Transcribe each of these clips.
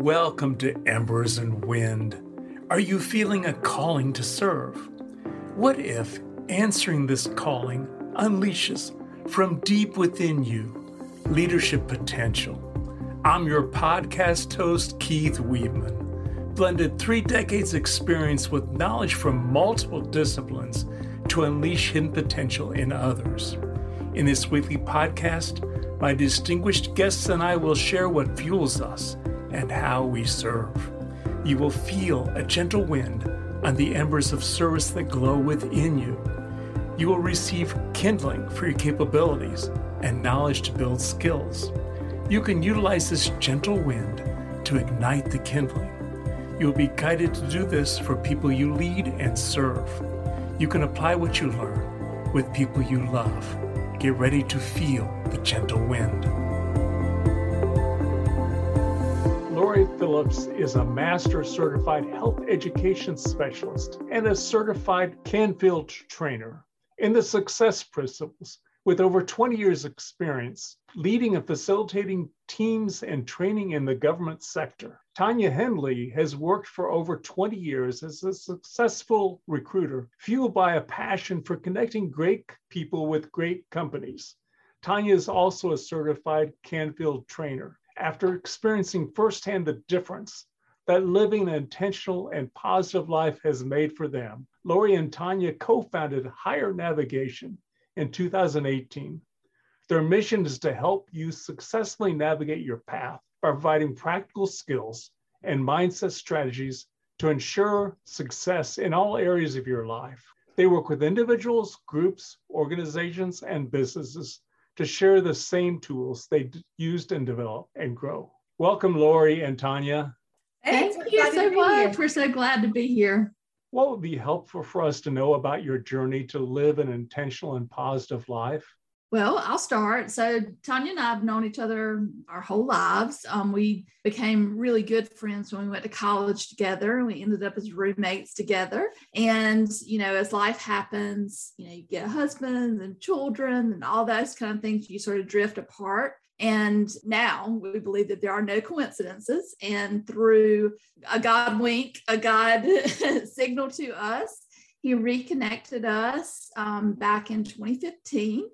Welcome to Embers and Wind. Are you feeling a calling to serve? What if answering this calling unleashes from deep within you leadership potential? I'm your podcast host, Keith Weedman. Blended three decades experience with knowledge from multiple disciplines to unleash hidden potential in others. In this weekly podcast, my distinguished guests and I will share what fuels us and how we serve. You will feel a gentle wind on the embers of service that glow within you. You will receive kindling for your capabilities and knowledge to build skills. You can utilize this gentle wind to ignite the kindling. You will be guided to do this for people you lead and serve. You can apply what you learn with people you love. Get ready to feel the gentle wind. Phillips is a master certified health education specialist and a certified Canfield trainer in the success principles with over 20 years experience leading and facilitating teams and training in the government sector. Tanya Henley has worked for over 20 years as a successful recruiter, fueled by a passion for connecting great people with great companies. Tanya is also a certified Canfield trainer after experiencing firsthand the difference that living an intentional and positive life has made for them. Lori and Tanya co founded Higher Navigation in 2018. Their mission is to help you successfully navigate your path by providing practical skills and mindset strategies to ensure success in all areas of your life. They work with individuals, groups, organizations, and businesses to share the same tools they d- used and develop and grow. Welcome, Lori and Tanya. Thank you so much. We're so glad to be here. What would be helpful for us to know about your journey to live an intentional and positive life? Well, I'll start. So Tanya and I have known each other our whole lives. Um, we became really good friends when we went to college together. We ended up as roommates together. And, you know, as life happens, you know, you get a husband and children and all those kind of things, you sort of drift apart. And now we believe that there are no coincidences. And through a God wink, a God signal to us, he reconnected us um, back in 2015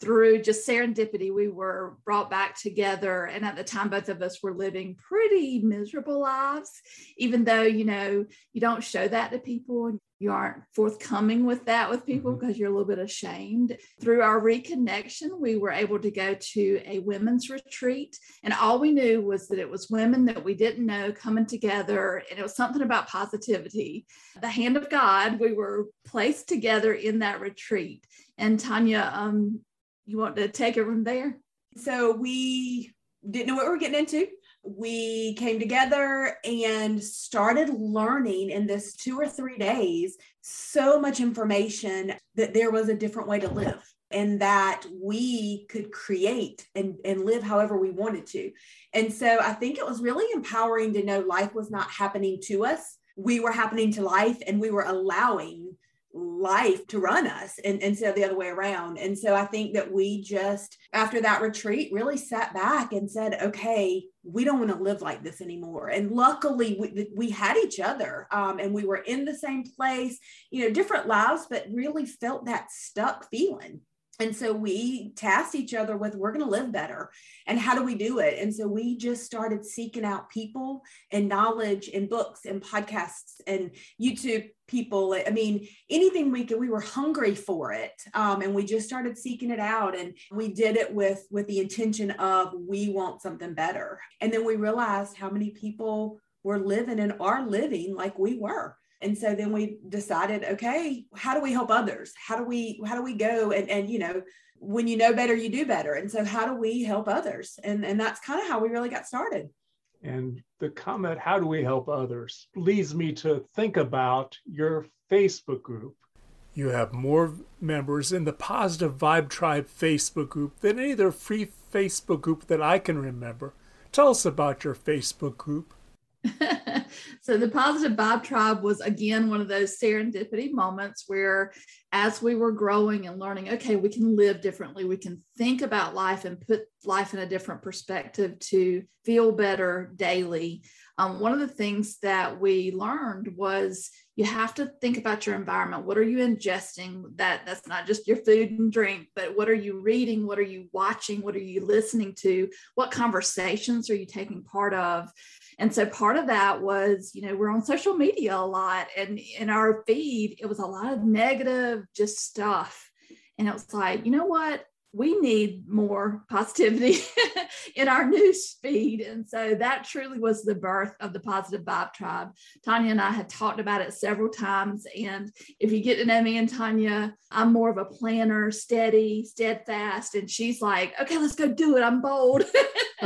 through just serendipity, we were brought back together. And at the time, both of us were living pretty miserable lives, even though, you know, you don't show that to people. and You aren't forthcoming with that with people mm-hmm. because you're a little bit ashamed. Through our reconnection, we were able to go to a women's retreat. And all we knew was that it was women that we didn't know coming together. And it was something about positivity. The hand of God, we were placed together in that retreat. And Tanya, um, you want to take it from there? So we didn't know what we were getting into. We came together and started learning in this two or three days so much information that there was a different way to live and that we could create and, and live however we wanted to. And so I think it was really empowering to know life was not happening to us. We were happening to life and we were allowing life to run us and instead of the other way around. And so I think that we just, after that retreat, really sat back and said, okay, we don't want to live like this anymore. And luckily, we, we had each other um, and we were in the same place, you know, different lives, but really felt that stuck feeling. And so we tasked each other with, we're going to live better. And how do we do it? And so we just started seeking out people and knowledge and books and podcasts and YouTube people. I mean, anything we could, we were hungry for it. Um, and we just started seeking it out. And we did it with, with the intention of, we want something better. And then we realized how many people were living and are living like we were and so then we decided okay how do we help others? How do we how do we go and and you know when you know better you do better. And so how do we help others? And and that's kind of how we really got started. And the comment how do we help others leads me to think about your facebook group. You have more members in the positive vibe tribe facebook group than any other free facebook group that i can remember. Tell us about your facebook group so the positive vibe tribe was again one of those serendipity moments where as we were growing and learning, okay, we can live differently. We can think about life and put life in a different perspective to feel better daily. Um, one of the things that we learned was you have to think about your environment. What are you ingesting? That that's not just your food and drink, but what are you reading? What are you watching? What are you listening to? What conversations are you taking part of? And so part of that was, you know, we're on social media a lot and in our feed, it was a lot of negative just stuff. And it was like, you know what? We need more positivity in our news feed. And so that truly was the birth of the Positive Vibe Tribe. Tanya and I had talked about it several times. And if you get to know me and Tanya, I'm more of a planner, steady, steadfast. And she's like, okay, let's go do it. I'm bold.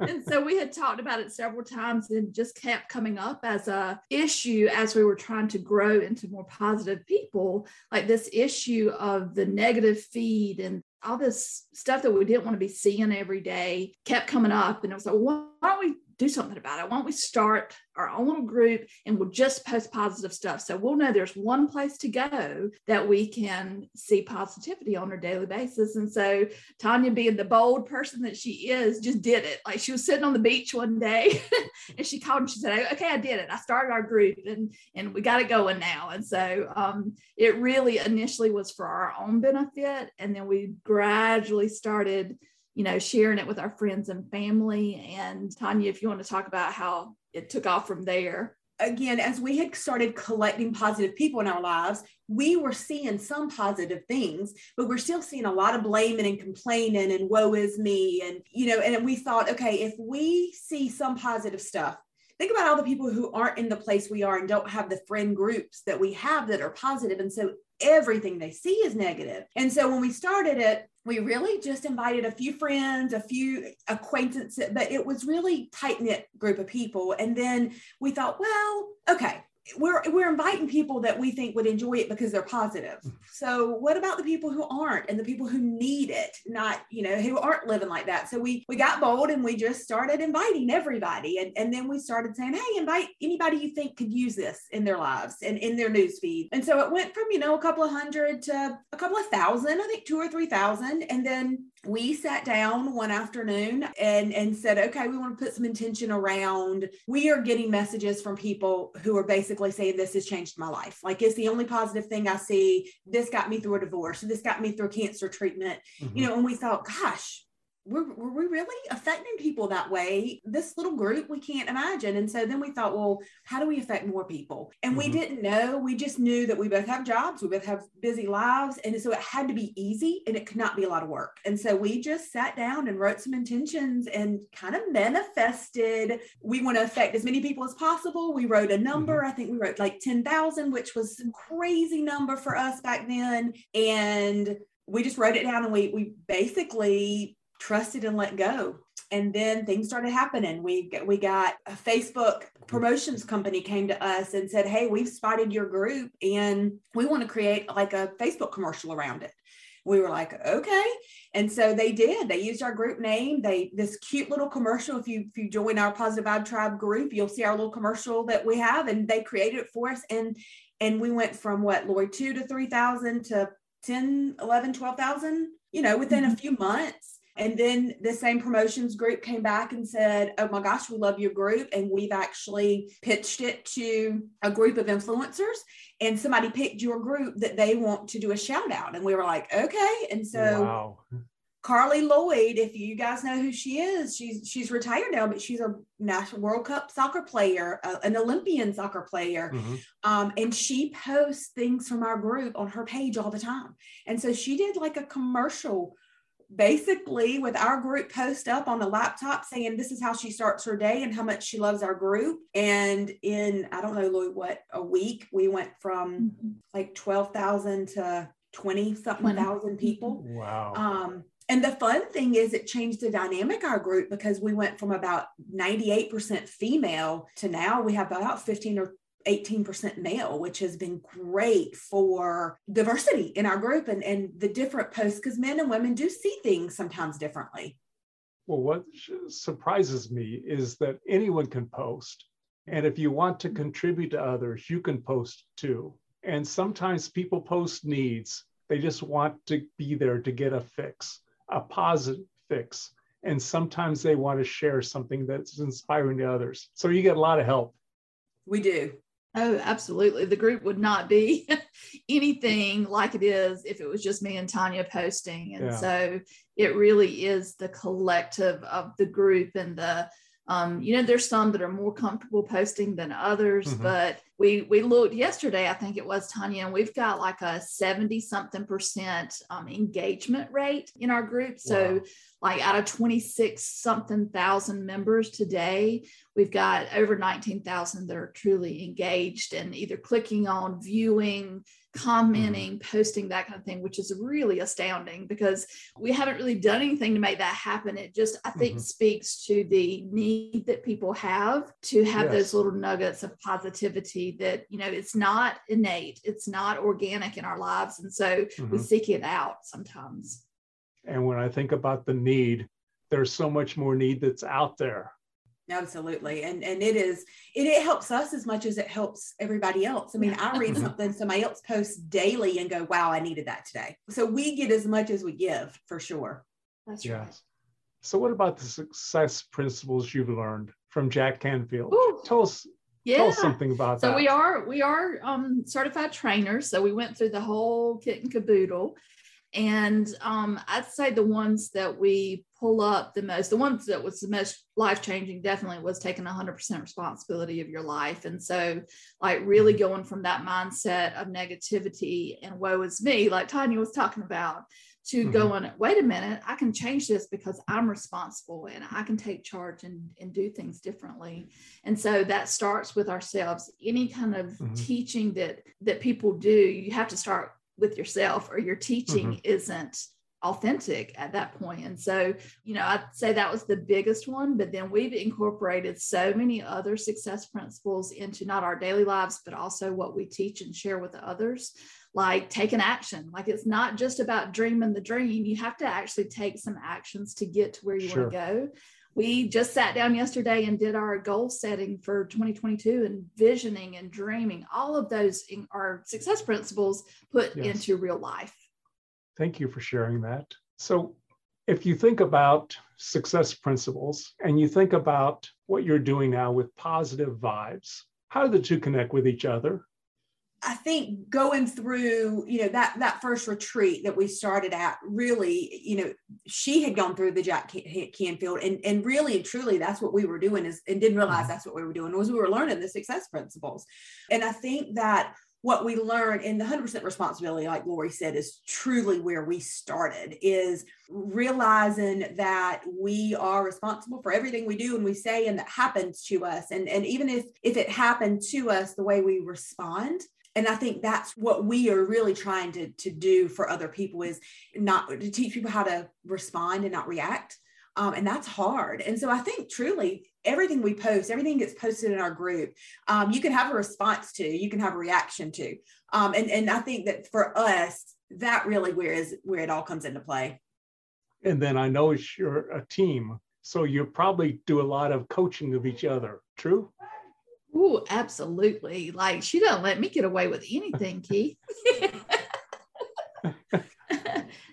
and so we had talked about it several times and just kept coming up as a issue as we were trying to grow into more positive people, like this issue of the negative feed and all this stuff that we didn't want to be seeing every day kept coming up. And it was like, why don't we do something about it? Why don't we start our own little group and we'll just post positive stuff? So we'll know there's one place to go that we can see positivity on a daily basis. And so Tanya, being the bold person that she is, just did it. Like she was sitting on the beach one day and she called and she said, Okay, I did it. I started our group and and we got it going now. And so um, it really initially was for our own benefit. And then we gradually started you know, sharing it with our friends and family. And Tanya, if you want to talk about how it took off from there. Again, as we had started collecting positive people in our lives, we were seeing some positive things, but we're still seeing a lot of blaming and complaining and woe is me. And, you know, and we thought, okay, if we see some positive stuff, think about all the people who aren't in the place we are and don't have the friend groups that we have that are positive. And so everything they see is negative. And so when we started it, we really just invited a few friends, a few acquaintances, but it was really tight knit group of people. And then we thought, well, okay, we're we're inviting people that we think would enjoy it because they're positive. Mm. So what about the people who aren't and the people who need it, not you know who aren't living like that? So we we got bold and we just started inviting everybody, and and then we started saying, hey, invite anybody you think could use this in their lives and in their news feed. And so it went from you know a couple of hundred to a couple of thousand, I think two or three thousand, and then we sat down one afternoon and and said okay we want to put some intention around we are getting messages from people who are basically saying this has changed my life like it's the only positive thing i see. This got me through a divorce. This got me through cancer treatment. Mm-hmm. you know and we thought gosh were, were we really affecting people that way? This little group, we can't imagine. And so then we thought, well, how do we affect more people? And mm-hmm. we didn't know. We just knew that we both have jobs, we both have busy lives. And so it had to be easy and it could not be a lot of work. And so we just sat down and wrote some intentions and kind of manifested. We want to affect as many people as possible. We wrote a number. Mm-hmm. I think we wrote like 10,000, which was a crazy number for us back then. And we just wrote it down and we we basically trusted and let go. And then things started happening. We we got a facebook promotions company came to us and said hey we've spotted your group and we want to create like a facebook commercial around it. We were like okay. And so they did. They used our group name. They this cute little commercial if you if you join our positive vibe tribe group you'll see our little commercial that we have and they created it for us. And and we went from what lori 2 to 3000 to 10 11 12000 you know within mm-hmm. a few months and then the same promotions group came back and said, Oh my gosh, we love your group. And we've actually pitched it to a group of influencers. And somebody picked your group that they want to do a shout out. And we were like, Okay. And so wow. Carli Lloyd, if you guys know who she is, she's she's retired now, but she's a national World Cup soccer player, uh, an Olympian soccer player, mm-hmm. um, and she posts things from our group on her page all the time. And so she did like a commercial basically with our group post up on the laptop saying this is how she starts her day and how much she loves our group. And in i don't know Lloyd, what a week we went from mm-hmm. like 12,000 to 20 something thousand people. Wow. Um and the fun thing is it changed the dynamic our group because we went from about 98% female to now we have about 15 or 18% male, which has been great for diversity in our group and, and the different posts because men and women do see things sometimes differently. Well, what surprises me is that anyone can post. And if you want to mm-hmm. contribute to others, you can post too. And sometimes people post needs. They just want to be there to get a fix, a positive fix. And sometimes they want to share something that's inspiring to others. So you get a lot of help. We do. Oh, absolutely. The group would not be anything like it is if it was just me and Tanya posting. And yeah. so it really is the collective of the group and the um, you know, there's some that are more comfortable posting than others, mm-hmm. but we we looked yesterday, I think it was Tanya, and we've got like a 70 something percent um, engagement rate in our group. So wow. like out of 26 something thousand members today, we've got over 19,000 that are truly engaged and either clicking on, viewing, commenting, mm-hmm. posting, that kind of thing, which is really astounding because we haven't really done anything to make that happen. It just, I think, mm-hmm. speaks to the need that people have to have yes. those little nuggets of positivity that, you know, it's not innate, it's not organic in our lives. And so mm-hmm. we seek it out sometimes. And when I think about the need, there's so much more need that's out there absolutely and and it is it, it helps us as much as it helps everybody else i mean i read something somebody else posts daily and go wow i needed that today so we get as much as we give for sure that's yes. right so what about the success principles you've learned from jack canfield Ooh. tell us yeah. Tell us something about so that. So we are we are um, certified trainers. So we went through the whole kit and caboodle, and um, I'd say the ones that we pull up the most, the ones that was the most life changing, definitely was taking 100% responsibility of your life. And so, like, really mm-hmm. going from that mindset of negativity and woe is me, like Tanya was talking about, to mm-hmm. going, wait a minute, I can change this because I'm responsible and I can take charge and, and do things differently. And so that starts with ourselves. Any kind of mm-hmm. teaching that that people do, you have to start with yourself or your teaching mm-hmm. isn't authentic at that point. And so, you know, I'd say that was the biggest one, but then we've incorporated so many other success principles into not our daily lives, but also what we teach and share with others, like taking action. Like it's not just about dreaming the dream, you have to actually take some actions to get to where you sure. want to go we just sat down yesterday and did our goal setting for 2022 and visioning and dreaming. All of those are success principles put yes. into real life. Thank you for sharing that. So if you think about success principles and you think about what you're doing now with positive vibes how do the two connect with each other I think going through, you know, that that first retreat that we started at, really, you know, she had gone through the Jack Canfield, and and really and truly, that's what we were doing is, and didn't realize mm-hmm. that's what we were doing was we were learning the success principles, and I think that what we learned in the 100% responsibility like lori said is truly where we started is realizing that we are responsible for everything we do and we say and that happens to us and and even if if it happened to us the way we respond and i think that's what we are really trying to, to do for other people is not to teach people how to respond and not react. Um, and that's hard. And so i think truly everything we post everything gets posted in our group um, you can have a response to you can have a reaction to. Um, and, and i think that for us that really where is where it all comes into play. And then i know you're a team so you probably do a lot of coaching of each other. True Oh, absolutely. Like she doesn't let me get away with anything, Keith.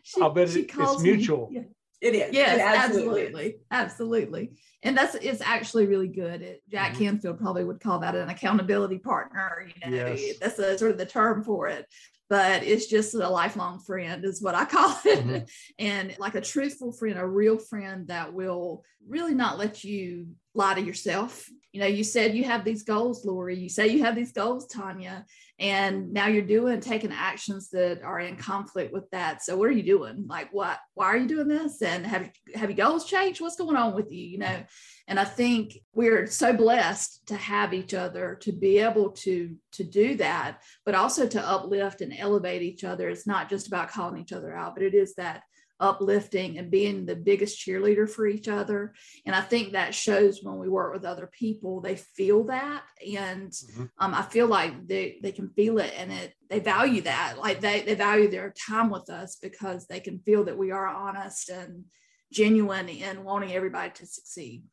she, I'll bet it, it's mutual. Me, yeah. It is. Yes, it absolutely. absolutely. Absolutely. And that's it's actually really good. It, Jack mm-hmm. Canfield probably would call that an accountability partner. You know, yes. that's a, sort of the term for it. But it's just a lifelong friend, is what I call it. Mm-hmm. And like a truthful friend, a real friend that will really not let you lie to yourself you know, you said you have these goals, Lori. You say you have these goals, Tanya, and now you're doing taking actions that are in conflict with that. So what are you doing? Like, what? Why are you doing this? And have have your goals changed? What's going on with you? You know, and I think we're so blessed to have each other to be able to to do that, but also to uplift and elevate each other. It's not just about calling each other out, but it is that uplifting and being the biggest cheerleader for each other. And I think that shows when we work with other people, they feel that. And mm-hmm. um, I feel like they, they can feel it and it they value that. Like they, they value their time with us because they can feel that we are honest and genuine in wanting everybody to succeed.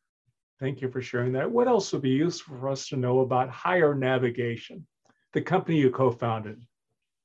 Thank you for sharing that. What else would be useful for us to know about higher navigation, the company you co founded?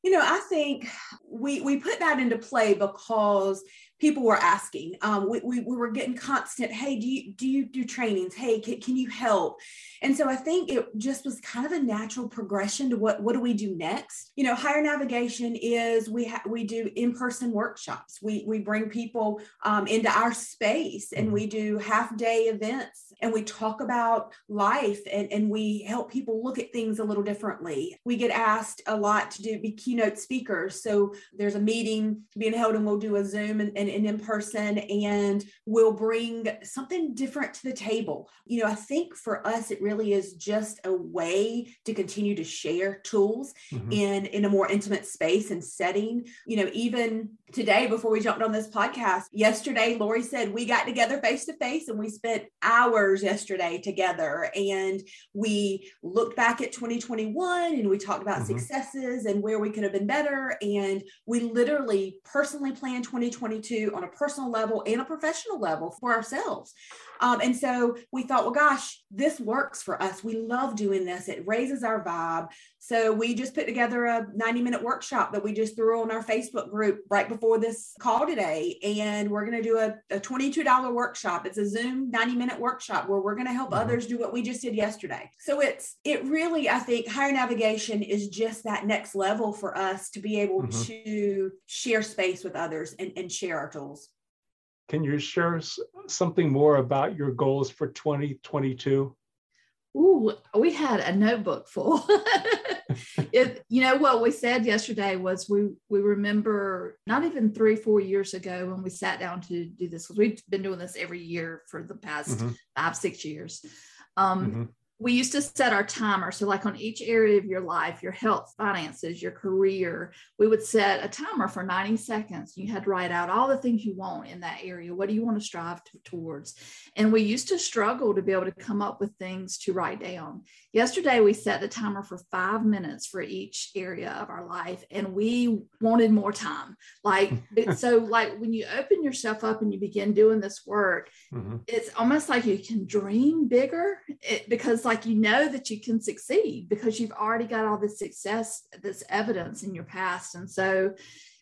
You know, I think we we put that into play because people were asking. Um, we, we, we, were getting constant, hey, do you do you do trainings? Hey, can, can you help? And so I think it just was kind of a natural progression to what what do we do next? You know, higher navigation is we ha- we do in person workshops. We we bring people um, into our space and we do half day events and we talk about life and, and we help people look at things a little differently. We get asked a lot to do be keynote speakers. So there's a meeting being held and we'll do a Zoom and, and and, and in person and we'll bring something different to the table. You know, I think for us, it really is just a way to continue to share tools mm-hmm. in, in a more intimate space and setting. You know, even today, before we jumped on this podcast, yesterday, Lori said we got together face to face and we spent hours yesterday together and we looked back at 2021 and we talked about mm-hmm. successes and where we could have been better. And we literally personally planned 2022 on a personal level and a professional level for ourselves. Um, and so we thought, well, gosh, this works for us. We love doing this. It raises our vibe. So we just put together a 90 minute workshop that we just threw on our Facebook group right before this call today. And we're going to do a, a, $22 workshop. It's a Zoom 90 minute workshop where we're going to help mm-hmm. others do what we just did yesterday. So it's, it really, I think higher navigation is just that next level for us to be able mm-hmm. to share space with others and, and share our tools. Can you share something more about your goals for 2022? Ooh, we had a notebook full. it, you know what we said yesterday was we we remember not even three four years ago when we sat down to do this because we've been doing this every year for the past mm-hmm. five six years. Um, mm-hmm we used to set our timer. So, like on each area of your life, your health, finances, your career, we would set a timer for 90 seconds. You had to write out all the things you want in that area. What do you want to strive to, towards? And we used to struggle to be able to come up with things to write down. Yesterday, we set the timer for five minutes for each area of our life, and we wanted more time. Like, so, like when you open yourself up and you begin doing this work, mm-hmm. it's almost like you can dream bigger it, because like you know that you can succeed because you've already got all this success, this evidence in your past. And so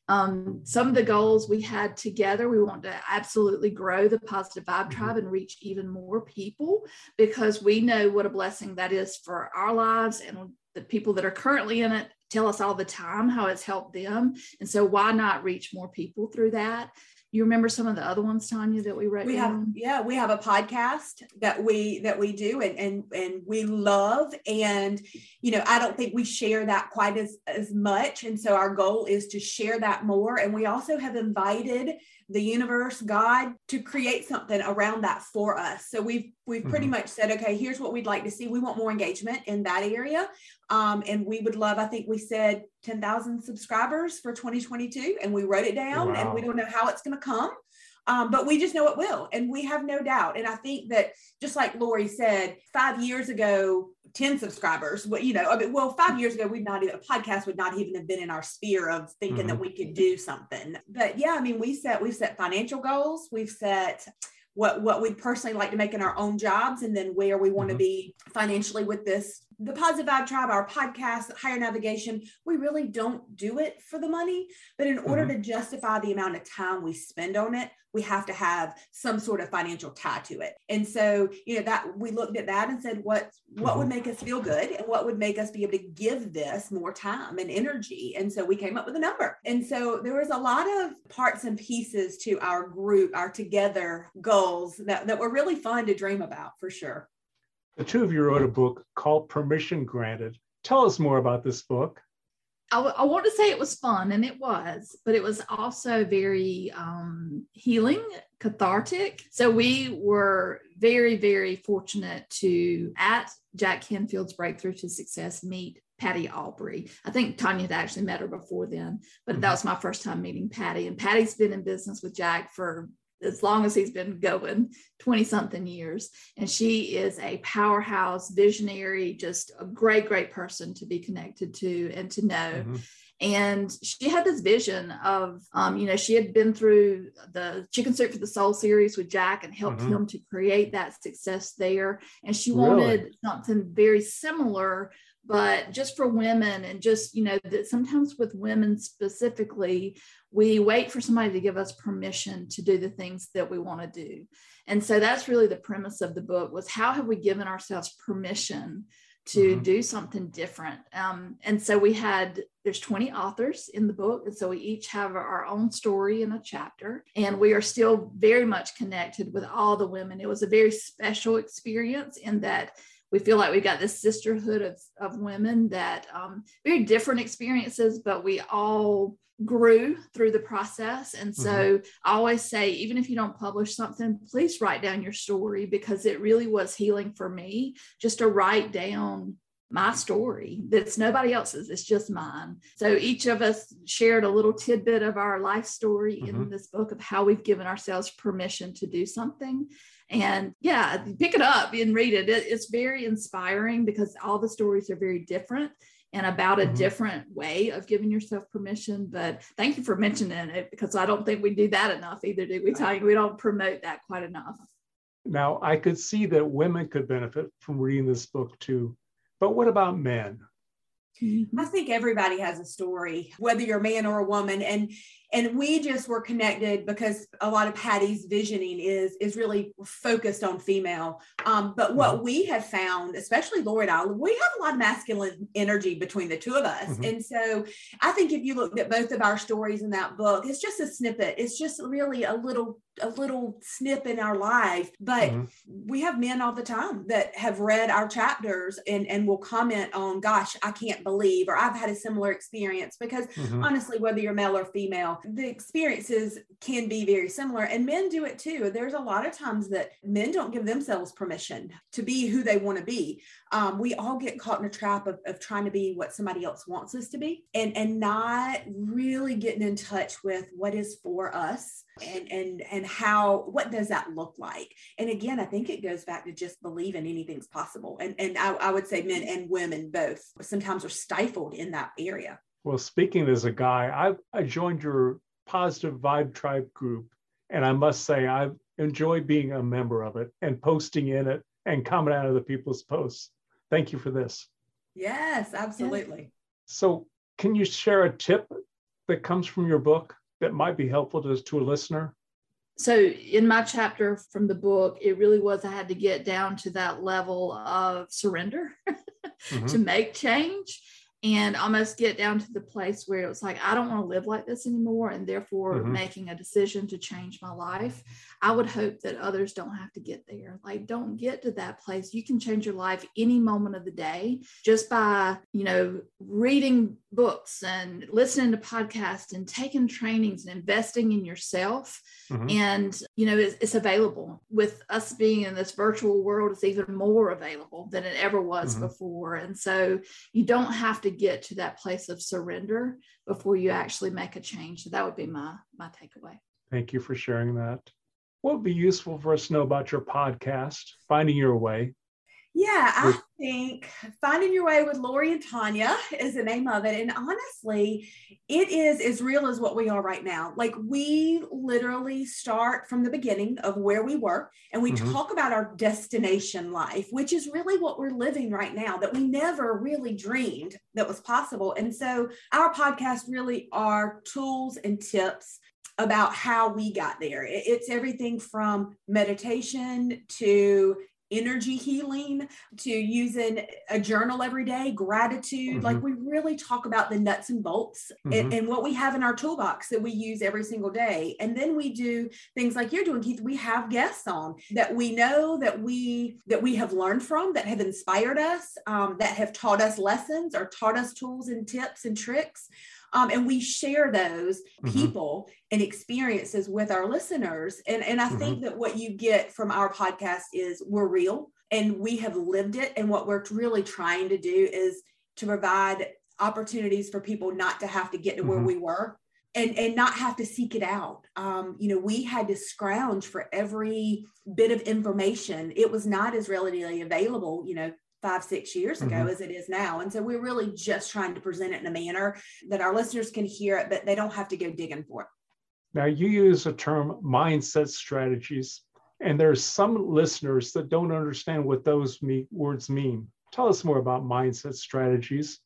um, some of the goals we had together, we want to absolutely grow the positive vibe mm-hmm. tribe and reach even more people because we know what a blessing that is for our lives and the people that are currently in it tell us all the time how it's helped them. And so why not reach more people through that? You remember some of the other ones tanya that we read we have yeah we have a podcast that we that we do and and and we love and you know i don't think we share that quite as as much. And so our goal is to share that more. And we also have invited the universe, God, to create something around that for us. So we've we've mm-hmm. pretty much said, okay, here's what we'd like to see. We want more engagement in that area, um, and we would love. I think we said ten thousand subscribers for 2022, and we wrote it down, wow. and we don't know how it's going to come. Um, but we just know it will. And we have no doubt. And I think that just like Lori said, five years ago, 10 subscribers. Well, you know, I mean, well, five years ago, we'd not even, a podcast would not even have been in our sphere of thinking mm-hmm. that we could do something. But yeah, I mean, we set, we've set financial goals. We've set what, what we'd personally like to make in our own jobs and then where we want mm-hmm. to be financially with this the positive vibe tribe our podcast higher navigation we really don't do it for the money but in order mm-hmm. to justify the amount of time we spend on it we have to have some sort of financial tie to it. And so, you know, that we looked at that and said, what what would mm-hmm. make us feel good and what would make us be able to give this more time and energy? And so we came up with a number. And so there was a lot of parts and pieces to our group, our together goals that, that were really fun to dream about for sure. The two of you wrote a book called Permission Granted. Tell us more about this book. I, w- I want to say it was fun, and it was, but it was also very um, healing, cathartic. So we were very, very fortunate to, at Jack Canfield's Breakthrough to Success, meet Patty Aubery. I think Tanya had actually met her before then, but mm-hmm. that was my first time meeting Patty. And Patty's been in business with Jack for as long as he's been going 20 something years and she is a powerhouse visionary just a great great person to be connected to and to know mm-hmm. and she had this vision of um, you know she had been through the chicken soup for the soul series with jack and helped mm-hmm. him to create that success there and she wanted really? something very similar but just for women and just you know that sometimes with women specifically we wait for somebody to give us permission to do the things that we want to do. And so that's really the premise of the book was how have we given ourselves permission to mm-hmm. do something different? Um, and so we had there's 20 authors in the book and so we each have our own story in a chapter and we are still very much connected with all the women. It was a very special experience in that we feel like we've got this sisterhood of, of women that um, very different experiences, but we all grew through the process. And so mm-hmm. I always say, even if you don't publish something, please write down your story because it really was healing for me just to write down my story that's nobody else's it's just mine so each of us shared a little tidbit of our life story mm-hmm. in this book of how we've given ourselves permission to do something and yeah, pick it up and read it. it. It's very inspiring because all the stories are very different and about a mm-hmm. different way of giving yourself permission. But thank you for mentioning it because I don't think we do that enough either, do we, Tanya? We don't promote that quite enough. Now, I could see that women could benefit from reading this book too. But what about men? I think everybody has a story, whether you're a man or a woman. And and we just were connected because a lot of Patty's visioning is is really focused on female. Um, but what mm-hmm. we have found, especially Lori and I, we have a lot of masculine energy between the two of us. Mm-hmm. And so I think if you looked at both of our stories in that book, it's just a snippet. It's just really a little a little snip in our life but mm-hmm. we have men all the time that have read our chapters and and will comment on gosh i can't believe or i've had a similar experience because mm-hmm. honestly whether you're male or female the experiences can be very similar and men do it too. There's a lot of times that men don't give themselves permission to be who they want to be. Um, we all get caught in a trap of, of trying to be what somebody else wants us to be and and not really getting in touch with what is for us and and and how what does that look like? And again i think it goes back to just believing anything's possible and and I, I would say men and women both sometimes are stifled in that area well speaking as a guy i i joined your positive vibe tribe group and i must say i enjoy being a member of it and posting in it and commenting on other people's posts. Thank you for this. Yes absolutely. So can you share a tip that comes from your book that might be helpful to, to a listener? So, in my chapter from the book, it really was I had to get down to that level of surrender mm-hmm. to make change and almost get down to the place where it was like, I don't want to live like this anymore, and therefore mm-hmm. making a decision to change my life. I would hope that others don't have to get there. Like, don't get to that place. You can change your life any moment of the day just by, you know, reading books and listening to podcasts and taking trainings and investing in yourself. Mm-hmm. And, you know, it's, it's, available. With us being in this virtual world, it's even more available than it ever was mm-hmm. before. And so you don't have to get to that place of surrender before you actually make a change. So that would be my my takeaway. Thank you for sharing that. What would be useful for us to know about your podcast, Finding Your Way? Yeah, I think Finding Your Way with Lori and Tanya is the name of it. And honestly, it is as real as what we are right now. Like we literally start from the beginning of where we were and we mm-hmm. talk about our destination life, which is really what we're living right now that we never really dreamed that was possible. And so our podcast really are tools and tips about how we got there. It's everything from meditation to energy healing to using a journal every day, gratitude. Mm-hmm. Like we really talk about the nuts and bolts mm-hmm. and, and, what we have in our toolbox that we use every single day. And then we do things like you're doing, Keith. We have guests on that we know that we that we have learned from, that have inspired us, um, that have taught us lessons or taught us tools and tips and tricks. Um, and we share those mm-hmm. people and experiences with our listeners. And, and I mm-hmm. think that what you get from our podcast is we're real and we have lived it. And what we're really trying to do is to provide opportunities for people not to have to get to mm-hmm. where we were and and not have to seek it out um, you know we had to scrounge for every bit of information it was not as readily available you know five, six years ago mm-hmm. as it is now. And so we're really just trying to present it in a manner that our listeners can hear it, but they don't have to go digging for it. Now, you use the term mindset strategies, and there's some listeners that don't understand what those me- words mean. Tell us more about mindset strategies.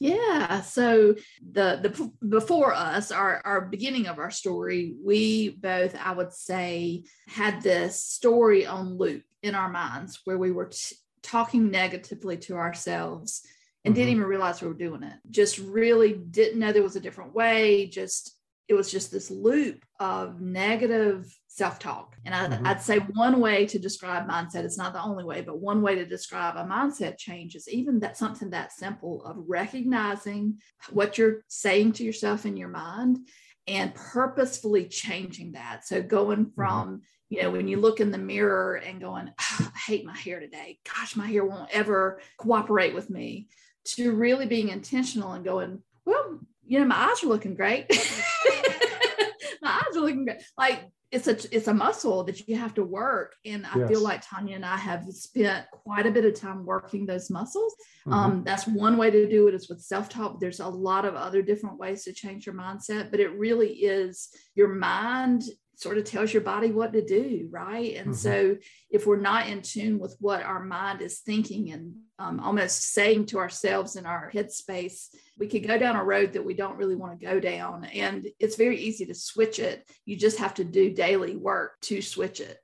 Yeah. So the the before us, our our beginning of our story, we both, I would say, had this story on loop in our minds where we were t- talking negatively to ourselves and mm-hmm. didn't even realize we were doing it. Just really didn't know there was a different way. Just it was just this loop of negative self-talk and I, mm-hmm. i'd say one way to describe mindset it's not the only way but one way to describe a mindset change is even that something that simple of recognizing what you're saying to yourself in your mind and purposefully changing that so going mm-hmm. from mm-hmm. You know when you look in the mirror and going oh, i hate my hair today gosh my hair won't ever cooperate with me to really being intentional and going well you know my eyes are looking great my eyes are looking great like it's a it's a muscle that you have to work and i yes. feel like tanya and i have spent quite a bit of time working those muscles mm-hmm. um, that's one way to do it is with self-talk there's a lot of other different ways to change your mindset but it really is your mind sort of tells your body what to do, right? And mm-hmm. so if we're not in tune with what our mind is thinking and um, almost saying to ourselves in our headspace, we could go down a road that we don't really want to go down. And it's very easy to switch it. You just have to do daily work to switch it.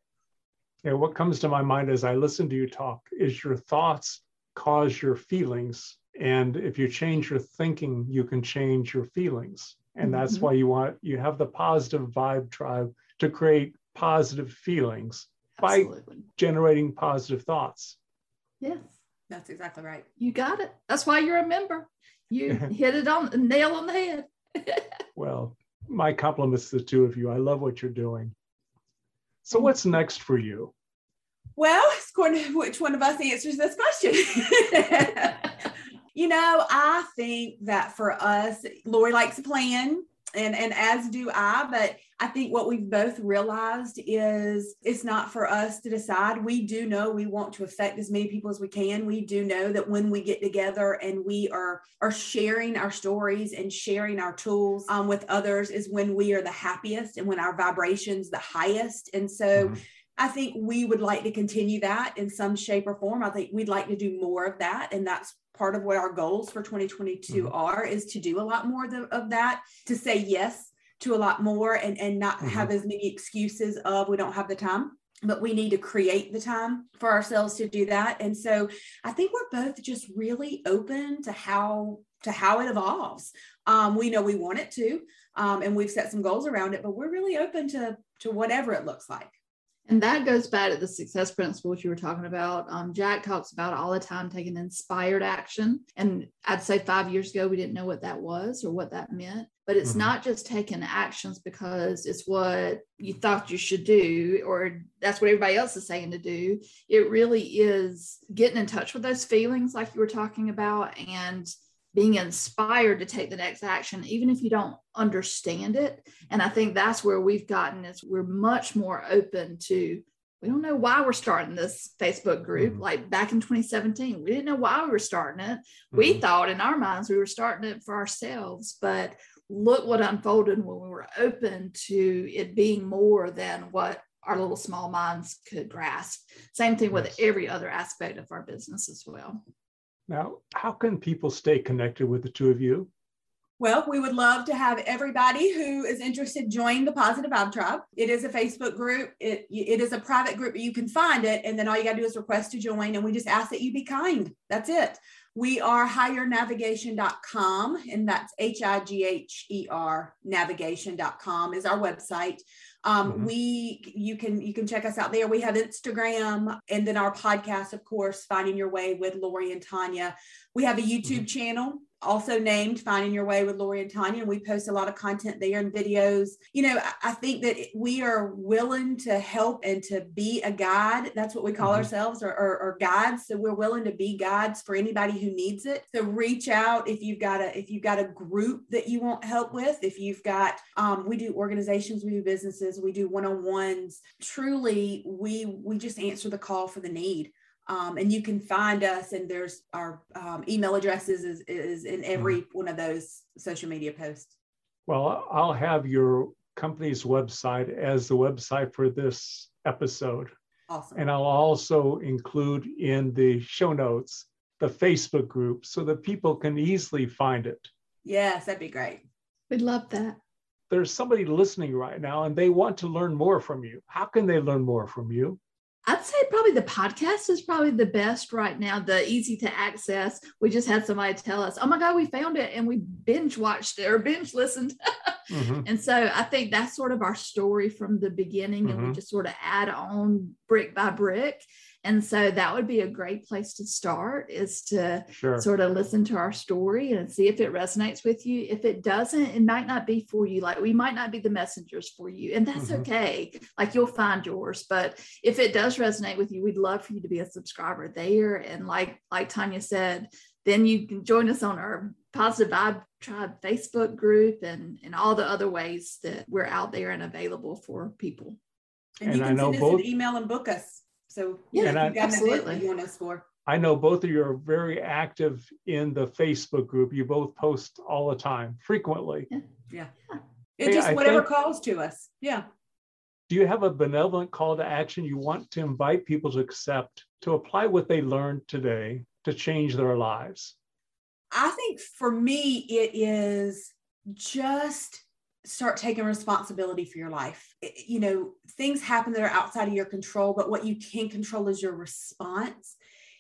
Yeah, what comes to my mind as I listen to you talk is your thoughts cause your feelings. And if you change your thinking, you can change your feelings and that's mm-hmm. why you want you have the positive vibe tribe to create positive feelings Absolutely. by generating positive thoughts. Yes. That's exactly right. You got it. That's why you're a member. You hit it on nail on the head. well, my compliments to the two of you. I love what you're doing. So, what's next for you? Well, it's according to which one of us answers this question. you know, I think that for us, Lori likes a plan and and as do I. But I think what we've both realized is it's not for us to decide. We do know we want to affect as many people as we can. We do know that when we get together and we are are sharing our stories and sharing our tools um, with others is when we are the happiest and when our vibrations the highest. And so. Mm-hmm. I think we would like to continue that in some shape or form. I think we'd like to do more of that. And that's part of what our goals for 2022 mm-hmm. are is to do a lot more of that to say yes to a lot more and and not mm-hmm. have as many excuses of we don't have the time but we need to create the time for ourselves to do that and so i think we're both just really open to how to how it evolves um, we know we want it to um, and we've set some goals around it but we're really open to to whatever it looks like and that goes back to the success principles you were talking about. Um, Jack talks about all the time taking inspired action. And I'd say five years ago, we didn't know what that was or what that meant. But it's mm-hmm. not just taking actions because it's what you thought you should do or that's what everybody else is saying to do. It really is getting in touch with those feelings, like you were talking about, and being inspired to take the next action, even if you don't understand it. And I think that's where we've gotten is we're much more open to, we don't know why we're starting this Facebook group. Mm-hmm. Like back in 2017, we didn't know why we were starting it. Mm-hmm. We thought in our minds we were starting it for ourselves, but look what unfolded when we were open to it being more than what our little small minds could grasp. Same thing with every other aspect of our business as well. Now, how can people stay connected with the two of you? Well, we would love to have everybody who is interested join the Positive Vibe Tribe. It is a Facebook group. It, it is a private group, but you can find it. And then all you got to do is request to join. And we just ask that you be kind. That's it. We are highernavigation.com, and that's H I G H E R navigation.com is our website. Um, mm-hmm. We you can you can check us out there. We have Instagram and then our podcast, of course, Finding Your Way with Lori and Tanya. We have a YouTube mm-hmm. channel also named Finding Your Way with Lori and Tanya. And we post a lot of content there and videos. You know, I, I think that we are willing to help and to be a guide. That's what we call mm-hmm. ourselves, or, or, or, guides. So we're willing to be guides for anybody who needs it. So reach out if you've got a if you've got a group that you want help with. If you've got, um, we do organizations, we do businesses, we do one on ones. Truly, we we just answer the call for the need. Um, and you can find us and there's our um, email addresses is, is in every mm-hmm. one of those social media posts well i'll have your company's website as the website for this episode awesome and i'll also include in the show notes the Facebook group so that people can easily find it. Yes, that'd be great. We'd love that. There's somebody listening right now and they want to learn more from you. How can they learn more from you? I'd say probably the podcast is probably the best right now, the easy to access. We just had somebody tell us, oh my God, we found it and we binge watched it or binge listened. mm-hmm. And so I think that's sort of our story from the beginning. Mm-hmm. And we mm-hmm. just sort of add on brick by brick. And so that would be a great place to start is to sure. sort of listen to our story and see if it resonates with you. If it doesn't, it might not be for you. Like we might not be the messengers for you, and that's mm-hmm. okay. Like you'll find yours. But if it does resonate with you, we'd love for you to be a subscriber there. And like like Tanya said, then you can join us on our Positive Vibe Tribe Facebook group and and all the other ways that we're out there and available for people. And, and you can I know send us both, an email and book us. So yeah, and I, absolutely. You want us for. I know both of you are very active in the Facebook group. You both post all the time, frequently. Yeah. yeah. It hey, just whatever think, calls to us. Yeah. Do you have a benevolent call to action you want to invite people to accept to apply what they learned today to change their lives? I think for me, it is just start taking responsibility for your life. You know, things happen that are outside of your control, but what you can control is your response.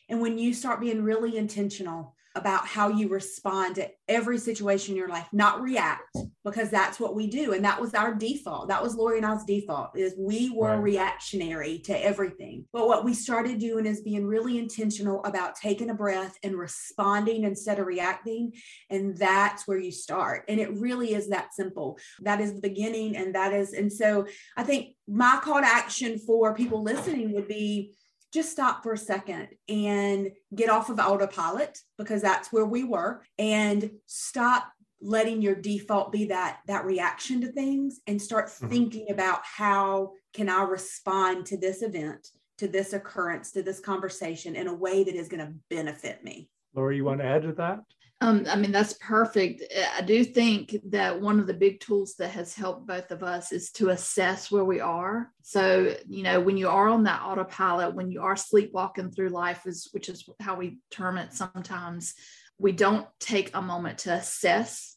And when you start being really intentional about how you respond to every situation in your life, not react, because that's what we do. And that was our default. That was Lori and I's default is we were right. reactionary to everything. But what we started doing is being really intentional about taking a breath and responding instead of reacting. And that's where you start. And it really is that simple. That is the beginning. And that is, and so I think my call to action for people listening would be just stop for a second and get off of autopilot because that's where we were and stop letting your default be that that reaction to things and start mm-hmm. thinking about how can i respond to this event to this occurrence to this conversation in a way that is going to benefit me laura you want to add to that um, I mean, that's perfect. I do think that one of the big tools that has helped both of us is to assess where we are. So, you know, when you are on that autopilot, when you are sleepwalking through life, is which is how we term it sometimes, we don't take a moment to assess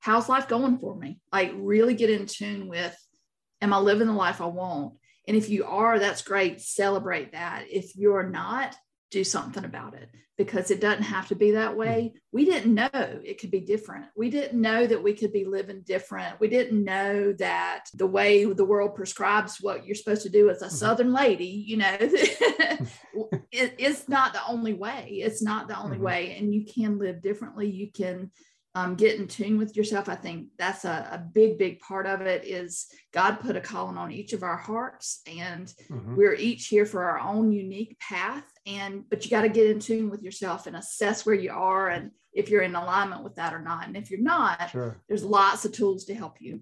how's life going for me? Like, really get in tune with, am I living the life I want? And if you are, that's great. Celebrate that. If you're not, do something about it because it doesn't have to be that way. Mm-hmm. We didn't know it could be different. We didn't know that we could be living different. We didn't know that the way the world prescribes what you're supposed to do as a mm-hmm. Southern lady, you know, it, it's not the only way. It's not the only mm-hmm. way. And you can live differently. You can um, get in tune with yourself. I think that's a, a, big, big part of it is God put a calling on each of our hearts and mm-hmm. we're each here for our own unique path. And, but you got to get in tune with yourself and assess where you are and if you're in alignment with that or not. And if you're not, sure. there's lots of tools to help you.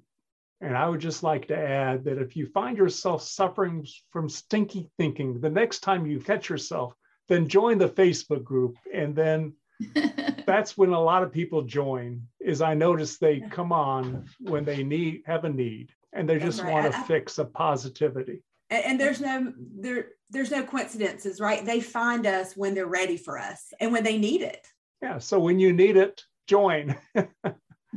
And I would just like to add that if you find yourself suffering from stinky thinking, the next time you catch yourself, then join the Facebook group and then that's when a lot of people join is i notice they come on when they need have a need and they just right. want to fix a positivity and, and, there's no there there's no coincidences right? They find us when they're ready for us and when they need it. Yeah so when you need it join.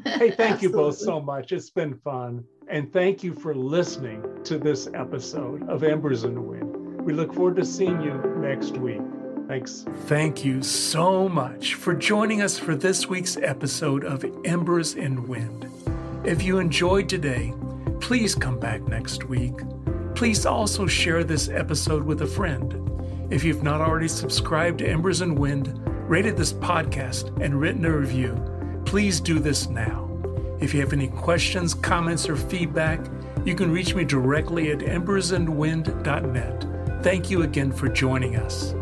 Hey thank you both so much. It's been fun. And thank you for listening to this episode of embers in the wind. We look forward to seeing you next week. Thanks. Thank you so much for joining us for this week's episode of Embers and Wind. If you enjoyed today, please come back next week. Please also share this episode with a friend. If you've not already subscribed to Embers and Wind, rated this podcast, and written a review, please do this now. If you have any questions, comments, or feedback, you can reach me directly at embersandwind.net. Thank you again for joining us.